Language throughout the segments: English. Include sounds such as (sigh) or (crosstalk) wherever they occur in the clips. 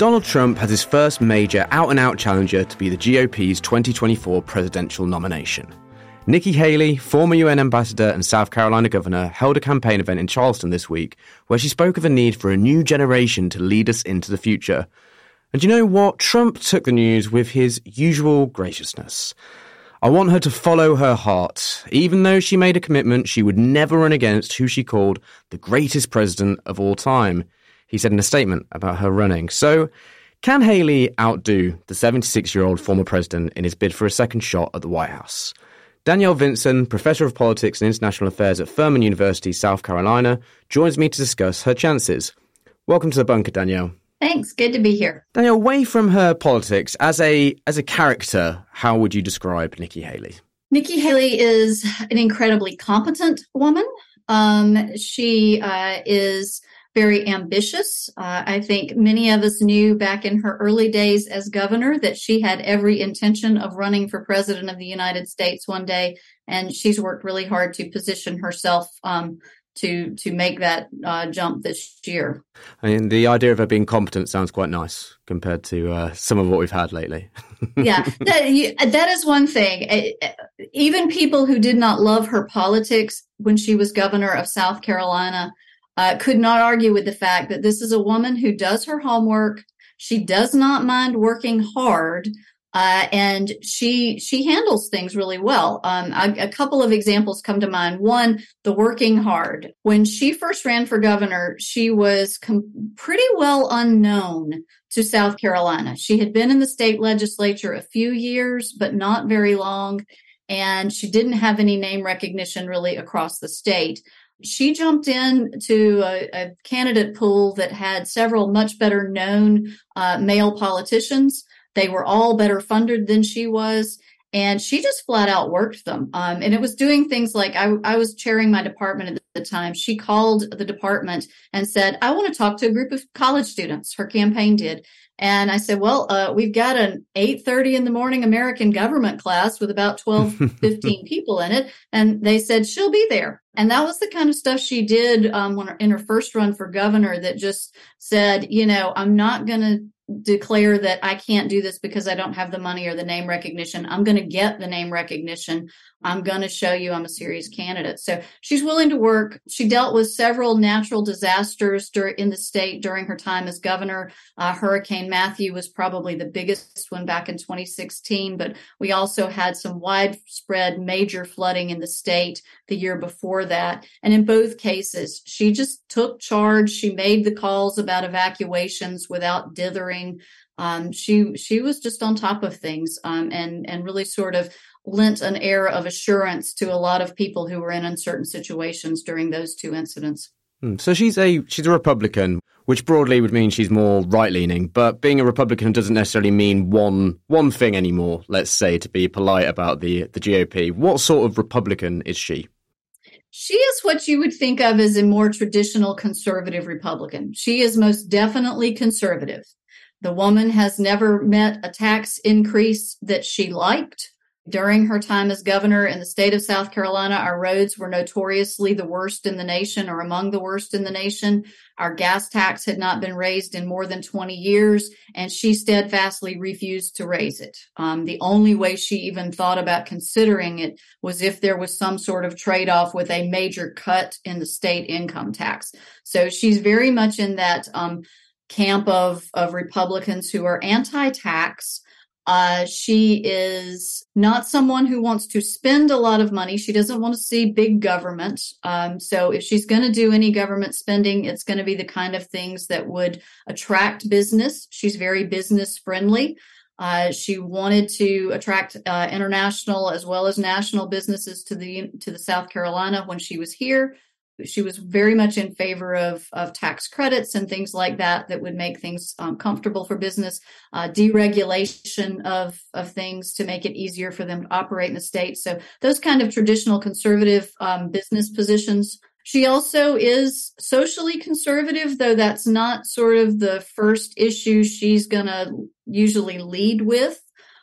Donald Trump has his first major out and out challenger to be the GOP's 2024 presidential nomination. Nikki Haley, former UN ambassador and South Carolina governor, held a campaign event in Charleston this week where she spoke of a need for a new generation to lead us into the future. And you know what? Trump took the news with his usual graciousness. I want her to follow her heart, even though she made a commitment she would never run against who she called the greatest president of all time he said in a statement about her running. So, can Haley outdo the 76 year old former president in his bid for a second shot at the White House? Danielle Vinson, Professor of Politics and International Affairs at Furman University, South Carolina, joins me to discuss her chances. Welcome to the bunker, Danielle. Thanks. Good to be here. Danielle, away from her politics, as a as a character, how would you describe Nikki Haley? Nikki Haley is an incredibly competent woman. Um, she uh, is very ambitious. Uh, I think many of us knew back in her early days as governor that she had every intention of running for president of the United States one day, and she's worked really hard to position herself um, to to make that uh, jump this year. I mean, the idea of her being competent sounds quite nice compared to uh, some of what we've had lately. (laughs) yeah, that, that is one thing. Even people who did not love her politics when she was governor of South Carolina uh, could not argue with the fact that this is a woman who does her homework. She does not mind working hard. Uh, and she she handles things really well. Um, a, a, couple of examples come to mind. One, the working hard. When she first ran for governor, she was com- pretty well unknown to South Carolina. She had been in the state legislature a few years, but not very long, and she didn't have any name recognition really across the state she jumped in to a, a, candidate pool that had several much better known uh, male politicians. They were all better funded than she was. And she just flat out worked them. Um, and it was doing things like I, I was chairing my department at the time. She called the department and said, I want to talk to a group of college students. Her campaign did. And I said, well, uh, we've got an 8.30 in the morning American government class with about 12, (laughs) 15 people in it. And they said, she'll be there. And that was the kind of stuff she did um, when, in her first run for governor that just said, you know, I'm not going to declare that I can't do this because I don't have the money or the name recognition. I'm going to get the name recognition. I'm going to show you I'm a serious candidate. So she's willing to work. She dealt with several natural disasters dur- in the state during her time as governor. Uh, Hurricane Matthew was probably the biggest one back in 2016, but we also had some widespread major flooding in the state the year before that. And in both cases, she just took charge. She made the calls about evacuations without dithering. Um, she she was just on top of things um, and and really sort of lent an air of assurance to a lot of people who were in uncertain situations during those two incidents. Hmm, so she's a she's a Republican, which broadly would mean she's more right leaning. But being a Republican doesn't necessarily mean one one thing anymore. Let's say to be polite about the the GOP. What sort of Republican is she? She is what you would think of as a more traditional conservative Republican. She is most definitely conservative. The woman has never met a tax increase that she liked. During her time as governor in the state of South Carolina, our roads were notoriously the worst in the nation or among the worst in the nation. Our gas tax had not been raised in more than 20 years, and she steadfastly refused to raise it. Um, the only way she even thought about considering it was if there was some sort of trade off with a major cut in the state income tax. So she's very much in that um, camp of, of Republicans who are anti tax uh, she is not someone who wants to spend a lot of money. She doesn't want to see big government. Um, so if she's going to do any government spending, it's going to be the kind of things that would attract business. She's very business friendly. Uh, she wanted to attract uh, international as well as national businesses to the to the South Carolina when she was here she was very much in favor of, of tax credits and things like that that would make things um, comfortable for business, uh, deregulation of, of things to make it easier for them to operate in the state. So those kind of traditional conservative um, business positions. She also is socially conservative, though that's not sort of the first issue she's going to usually lead with.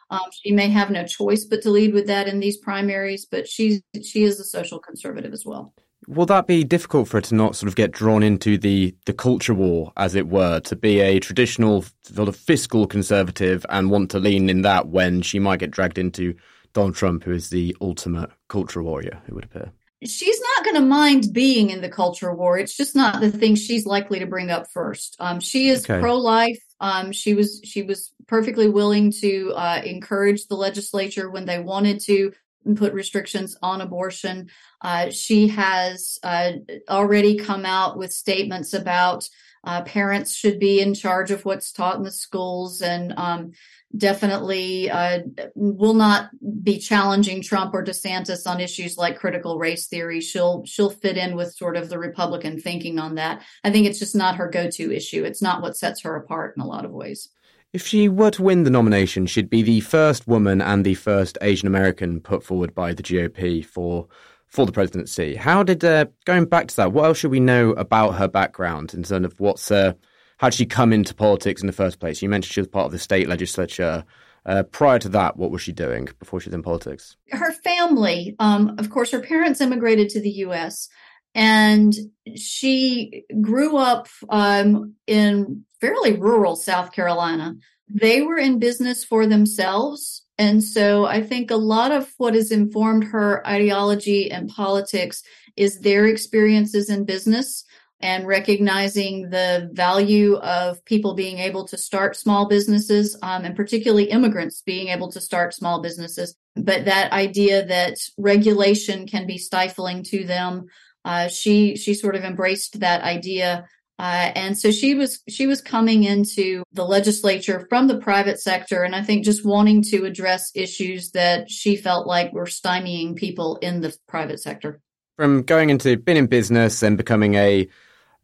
Um, she may have no choice but to lead with that in these primaries, but she's she is a social conservative as well. Will that be difficult for her to not sort of get drawn into the the culture war, as it were, to be a traditional sort of fiscal conservative and want to lean in that when she might get dragged into Donald Trump, who is the ultimate culture warrior, it would appear? she's not going to mind being in the culture war. It's just not the thing she's likely to bring up first. Um, she is okay. pro-life. Um, she was she was perfectly willing to uh, encourage the legislature when they wanted to put restrictions on abortion. Uh, she has uh, already come out with statements about uh, parents should be in charge of what's taught in the schools and um, definitely uh, will not be challenging Trump or DeSantis on issues like critical race theory. She'll she'll fit in with sort of the Republican thinking on that. I think it's just not her go-to issue. It's not what sets her apart in a lot of ways. If she were to win the nomination, she'd be the first woman and the first Asian American put forward by the GOP for for the presidency. How did uh, going back to that? What else should we know about her background in terms of what's uh, how did she come into politics in the first place? You mentioned she was part of the state legislature. Uh, prior to that, what was she doing before she was in politics? Her family, um, of course, her parents immigrated to the U.S. and she grew up um, in fairly rural South Carolina. They were in business for themselves. And so I think a lot of what has informed her ideology and politics is their experiences in business and recognizing the value of people being able to start small businesses, um, and particularly immigrants being able to start small businesses. But that idea that regulation can be stifling to them, uh, she she sort of embraced that idea. Uh, and so she was she was coming into the legislature from the private sector, and I think just wanting to address issues that she felt like were stymieing people in the private sector. From going into being in business and becoming a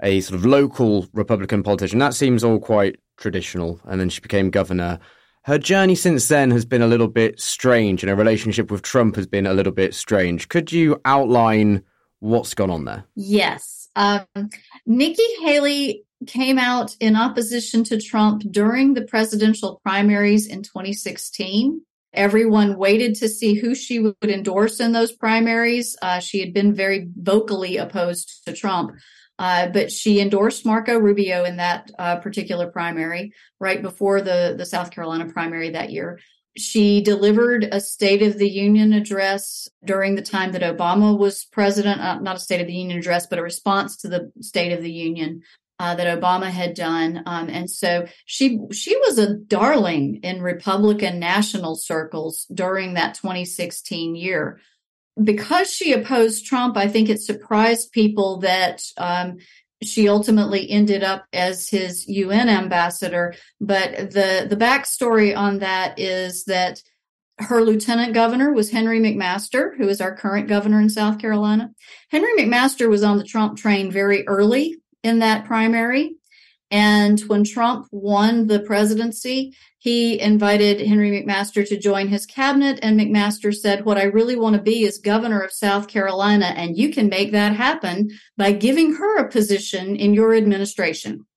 a sort of local Republican politician. That seems all quite traditional. And then she became governor. Her journey since then has been a little bit strange, and her relationship with Trump has been a little bit strange. Could you outline what's gone on there? Yes. Um, Nikki Haley came out in opposition to Trump during the presidential primaries in 2016. Everyone waited to see who she would endorse in those primaries. Uh, she had been very vocally opposed to Trump. Uh, but she endorsed Marco Rubio in that uh, particular primary right before the, the South Carolina primary that year. She delivered a State of the Union address during the time that Obama was president, uh, not a State of the Union address, but a response to the State of the Union uh, that Obama had done. Um, and so she she was a darling in Republican national circles during that 2016 year because she opposed Trump, I think it surprised people that um, she ultimately ended up as his UN ambassador. But the the backstory on that is that her lieutenant governor was Henry McMaster, who is our current governor in South Carolina. Henry McMaster was on the Trump train very early in that primary. And when Trump won the presidency, he invited Henry McMaster to join his cabinet. And McMaster said, What I really want to be is governor of South Carolina. And you can make that happen by giving her a position in your administration.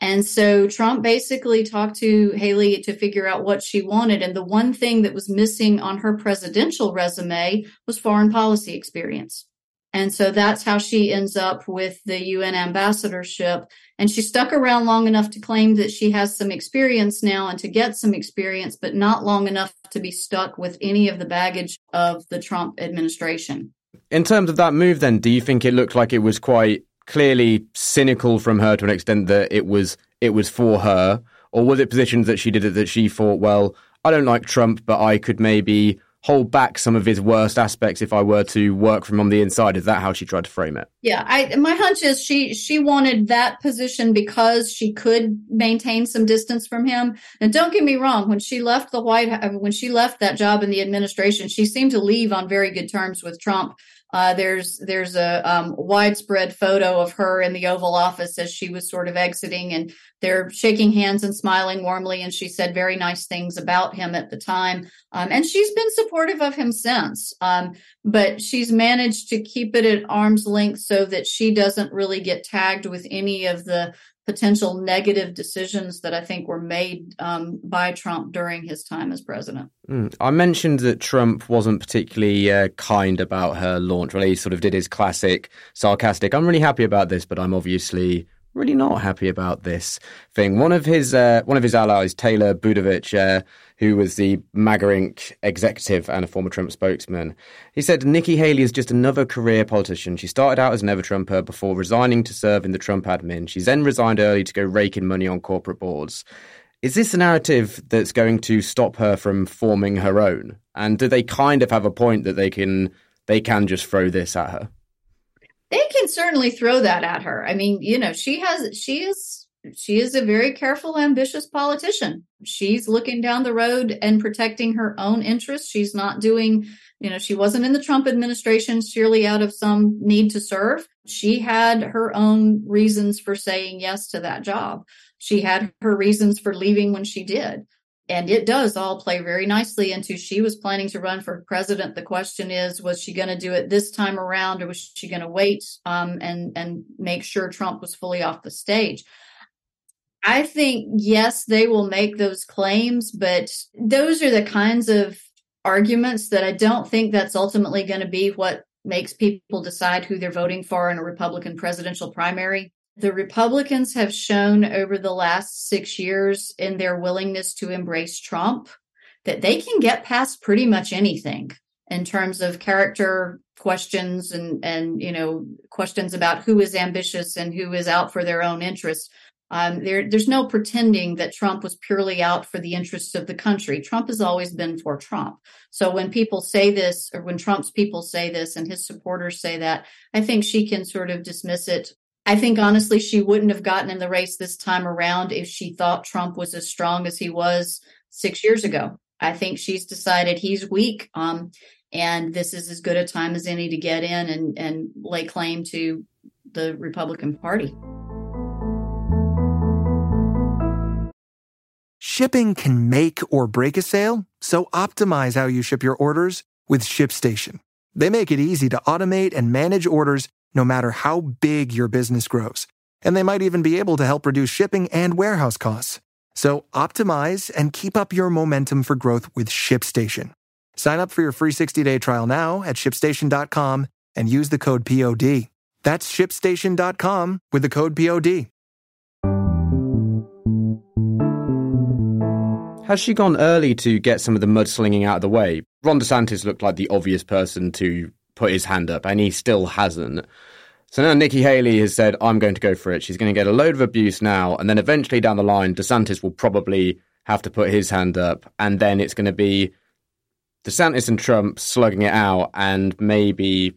And so Trump basically talked to Haley to figure out what she wanted. And the one thing that was missing on her presidential resume was foreign policy experience. And so that's how she ends up with the UN ambassadorship. And she stuck around long enough to claim that she has some experience now and to get some experience, but not long enough to be stuck with any of the baggage of the Trump administration. In terms of that move, then, do you think it looked like it was quite clearly cynical from her to an extent that it was it was for her, or was it positions that she did it that she thought, well, I don't like Trump, but I could maybe hold back some of his worst aspects if I were to work from on the inside. Is that how she tried to frame it? Yeah, I my hunch is she she wanted that position because she could maintain some distance from him. And don't get me wrong, when she left the White when she left that job in the administration, she seemed to leave on very good terms with Trump. Uh, there's there's a um, widespread photo of her in the Oval Office as she was sort of exiting, and they're shaking hands and smiling warmly. And she said very nice things about him at the time, um, and she's been supportive of him since. Um, but she's managed to keep it at arm's length so that she doesn't really get tagged with any of the potential negative decisions that I think were made um, by Trump during his time as president. Mm. I mentioned that Trump wasn't particularly uh, kind about her launch. Well, he sort of did his classic sarcastic, I'm really happy about this, but I'm obviously really not happy about this thing. One of his uh, one of his allies, Taylor Budowich, uh, who was the MAGA Inc. executive and a former Trump spokesman, he said Nikki Haley is just another career politician. She started out as an ever-Trumper before resigning to serve in the Trump admin. She then resigned early to go raking money on corporate boards. Is this a narrative that's going to stop her from forming her own? And do they kind of have a point that they can they can just throw this at her? They can certainly throw that at her. I mean, you know, she has she is she is a very careful, ambitious politician. She's looking down the road and protecting her own interests. She's not doing, you know, she wasn't in the Trump administration surely out of some need to serve. She had her own reasons for saying yes to that job. She had her reasons for leaving when she did and it does all play very nicely into she was planning to run for president. The question is was she going to do it this time around or was she going to wait um, and and make sure trump was fully off the stage? I think yes they will make those claims but those are the kinds of arguments that i don't think that's ultimately going to be what makes people decide who they're voting for in a republican presidential primary the Republicans have shown over the last six years in their willingness to embrace Trump that they can get past pretty much anything in terms of character questions and and you know questions about who is ambitious and who is out for their own interests. Um, there, there's no pretending that Trump was purely out for the interests of the country. Trump has always been for Trump. So when people say this, or when Trump's people say this, and his supporters say that, I think she can sort of dismiss it I think honestly, she wouldn't have gotten in the race this time around if she thought Trump was as strong as he was six years ago. I think she's decided he's weak. Um, and this is as good a time as any to get in and, and lay claim to the Republican Party. Shipping can make or break a sale, so optimize how you ship your orders with ShipStation. They make it easy to automate and manage orders no matter how big your business grows. And they might even be able to help reduce shipping and warehouse costs. So optimize and keep up your momentum for growth with ShipStation. Sign up for your free 60-day trial now at shipstation.com and use the code POD. That's shipstation.com with the code POD. Has she gone early to get some of the mudslinging out of the way? Ron DeSantis looked like the obvious person to put his hand up, and he still hasn't. So now Nikki Haley has said, I'm going to go for it. She's going to get a load of abuse now, and then eventually down the line, DeSantis will probably have to put his hand up, and then it's going to be DeSantis and Trump slugging it out, and maybe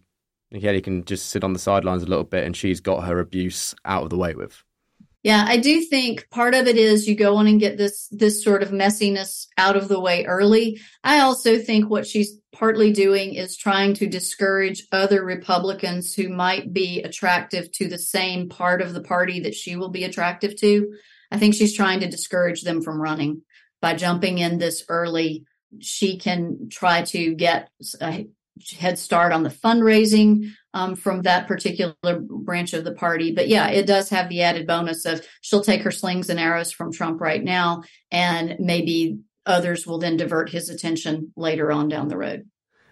Nikki Haley can just sit on the sidelines a little bit, and she's got her abuse out of the way with. Yeah, I do think part of it is you go on and get this this sort of messiness out of the way early. I also think what she's partly doing is trying to discourage other Republicans who might be attractive to the same part of the party that she will be attractive to. I think she's trying to discourage them from running by jumping in this early. She can try to get a head start on the fundraising um, from that particular branch of the party. But yeah, it does have the added bonus of she'll take her slings and arrows from Trump right now, and maybe others will then divert his attention later on down the road.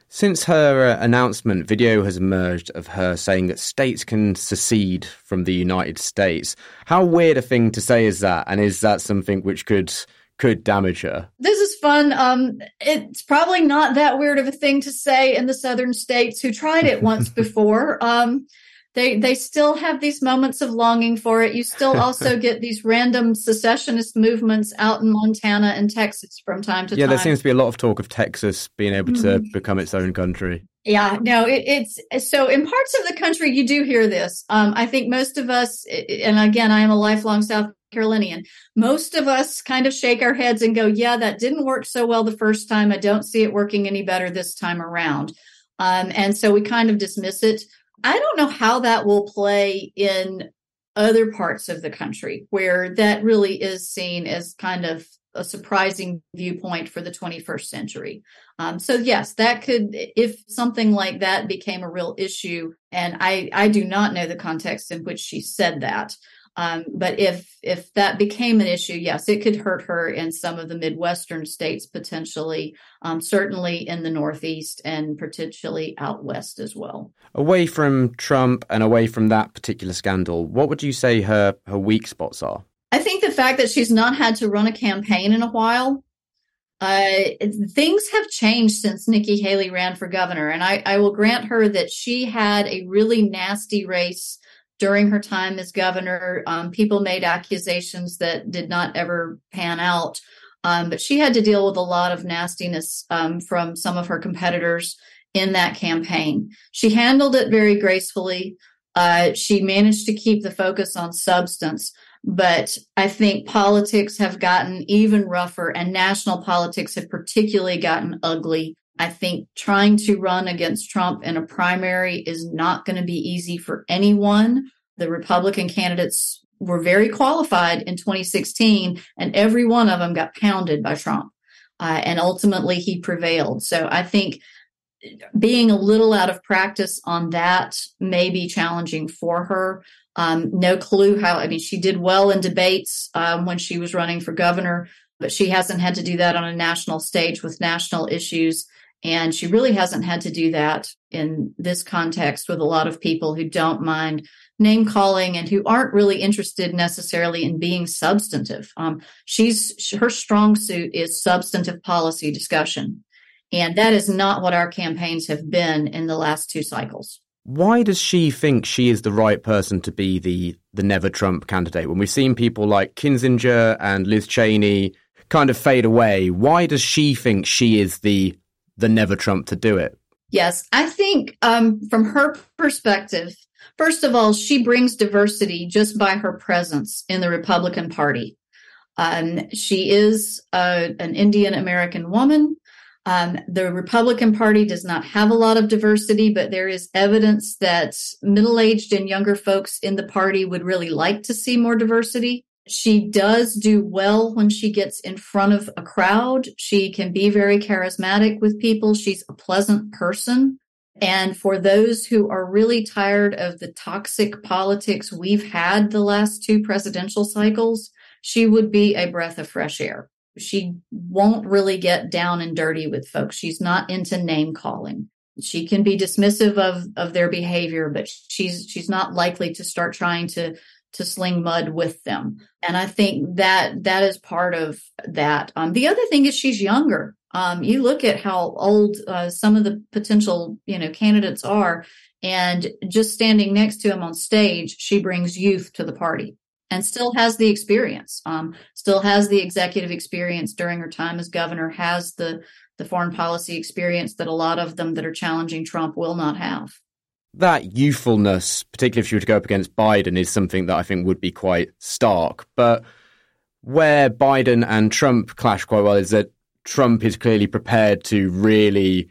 Since her uh, announcement, video has emerged of her saying that states can secede from the United States. How weird a thing to say is that? And is that something which could could damage her. This is fun. Um, it's probably not that weird of a thing to say in the southern states who tried it once (laughs) before. Um, they they still have these moments of longing for it. You still also (laughs) get these random secessionist movements out in Montana and Texas from time to yeah, time. Yeah, there seems to be a lot of talk of Texas being able to mm-hmm. become its own country. Yeah, no, it, it's so in parts of the country you do hear this. Um, I think most of us, and again, I am a lifelong South Carolinian. Most of us kind of shake our heads and go, yeah, that didn't work so well the first time. I don't see it working any better this time around. Um, and so we kind of dismiss it. I don't know how that will play in other parts of the country where that really is seen as kind of a surprising viewpoint for the 21st century. Um, so yes, that could, if something like that became a real issue, and I, I do not know the context in which she said that, Um, but if if that became an issue, yes, it could hurt her in some of the Midwestern states potentially, um, certainly in the Northeast and potentially out west as well. Away from Trump and away from that particular scandal, what would you say her her weak spots are? I think the fact that she's not had to run a campaign in a while. Uh, things have changed since Nikki Haley ran for governor, and I, I will grant her that she had a really nasty race during her time as governor. Um, people made accusations that did not ever pan out. Um, but she had to deal with a lot of nastiness um, from some of her competitors in that campaign. She handled it very gracefully. Uh, she managed to keep the focus on substance. But I think politics have gotten even rougher, and national politics have particularly gotten ugly I think trying to run against Trump in a primary is not going to be easy for anyone. The Republican candidates were very qualified in 2016, and every one of them got pounded by Trump. Uh, and ultimately, he prevailed. So I think being a little out of practice on that may be challenging for her. Um, no clue how, I mean, she did well in debates um, when she was running for governor, but she hasn't had to do that on a national stage with national issues. And she really hasn't had to do that in this context with a lot of people who don't mind name calling and who aren't really interested necessarily in being substantive. Um, she's her strong suit is substantive policy discussion, and that is not what our campaigns have been in the last two cycles. Why does she think she is the right person to be the the never Trump candidate? When we've seen people like Kinzinger and Liz Cheney kind of fade away, why does she think she is the the never Trump to do it? Yes, I think um, from her perspective, first of all, she brings diversity just by her presence in the Republican Party. Um, she is uh, an Indian American woman. Um, the Republican Party does not have a lot of diversity, but there is evidence that middle aged and younger folks in the party would really like to see more diversity. She does do well when she gets in front of a crowd. She can be very charismatic with people. She's a pleasant person. And for those who are really tired of the toxic politics we've had the last two presidential cycles, she would be a breath of fresh air. She won't really get down and dirty with folks. She's not into name calling. She can be dismissive of, of their behavior, but she's she's not likely to start trying to to sling mud with them. And I think that that is part of that. Um, the other thing is she's younger. Um, you look at how old uh, some of the potential, you know, candidates are, and just standing next to him on stage, she brings youth to the party and still has the experience. Um, still has the executive experience during her time as governor. Has the the foreign policy experience that a lot of them that are challenging Trump will not have that youthfulness, particularly if you were to go up against Biden, is something that I think would be quite stark. But where Biden and Trump clash quite well is that Trump is clearly prepared to really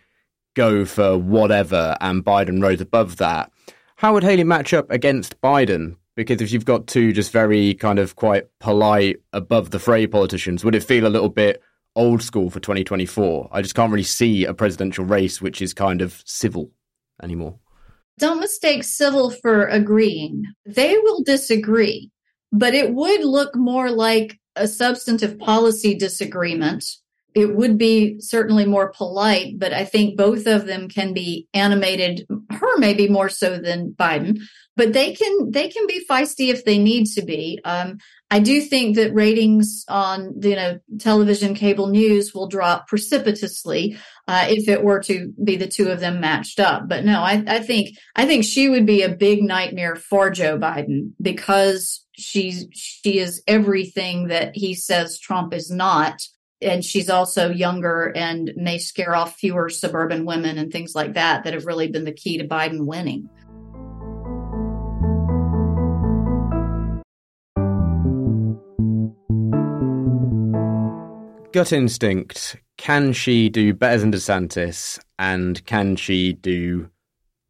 go for whatever, and Biden rose above that. How would Haley match up against Biden? Because if you've got two just very kind of quite polite, above the fray politicians, would it feel a little bit old school for 2024? I just can't really see a presidential race which is kind of civil anymore. Don't mistake civil for agreeing. They will disagree, but it would look more like a substantive policy disagreement. It would be certainly more polite, but I think both of them can be animated, her maybe more so than Biden, but they can they can be feisty if they need to be. Um, I do think that ratings on you know television cable news will drop precipitously uh, if it were to be the two of them matched up. But no, I, I think I think she would be a big nightmare for Joe Biden because she's she is everything that he says Trump is not. And she's also younger and may scare off fewer suburban women and things like that that have really been the key to Biden winning. gut instinct, can she do better than DeSantis? And can she do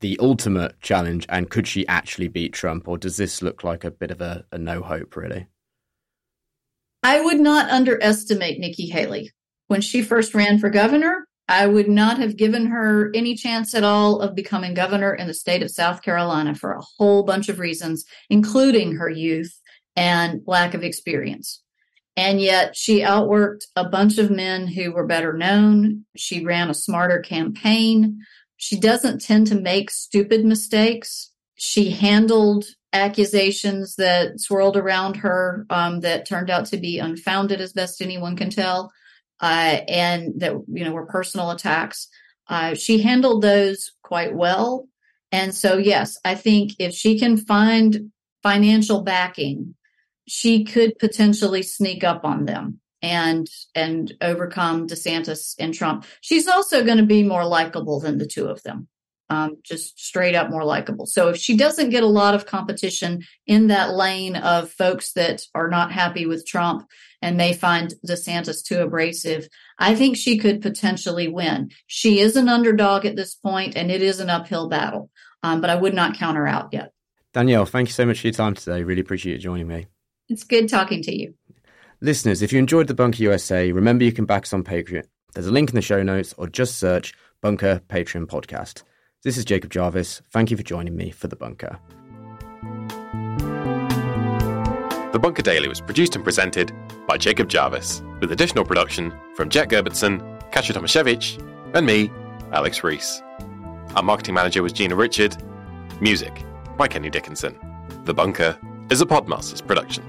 the ultimate challenge? And could she actually beat Trump? Or does this look like a bit of a, a no hope, really? I would not underestimate Nikki Haley. When she first ran for governor, I would not have given her any chance at all of becoming governor in the state of South Carolina for a whole bunch of reasons, including her youth and lack of experience. And yet she outworked a bunch of men who were better known. She ran a smarter campaign. She doesn't tend to make stupid mistakes. She handled accusations that swirled around her um, that turned out to be unfounded, as best anyone can tell, uh, and that you know were personal attacks. Uh, she handled those quite well, and so yes, I think if she can find financial backing she could potentially sneak up on them and and overcome DeSantis and Trump. She's also going to be more likable than the two of them. Um, just straight up more likable. So if she doesn't get a lot of competition in that lane of folks that are not happy with Trump and may find DeSantis too abrasive, I think she could potentially win. She is an underdog at this point, and it is an uphill battle. Um, but I would not count her out yet. Danielle, thank you so much for your time today. Really appreciate you joining me. It's good talking to you. Listeners, if you enjoyed the Bunker USA, remember you can back us on Patreon. There's a link in the show notes or just search Bunker Patreon Podcast. This is Jacob Jarvis. Thank you for joining me for The Bunker. The Bunker Daily was produced and presented by Jacob Jarvis, with additional production from Jet Gerbertson, Kasia Tomasiewicz, and me, Alex Rees. Our marketing manager was Gina Richard. Music by Kenny Dickinson. The Bunker is a Podmasters production.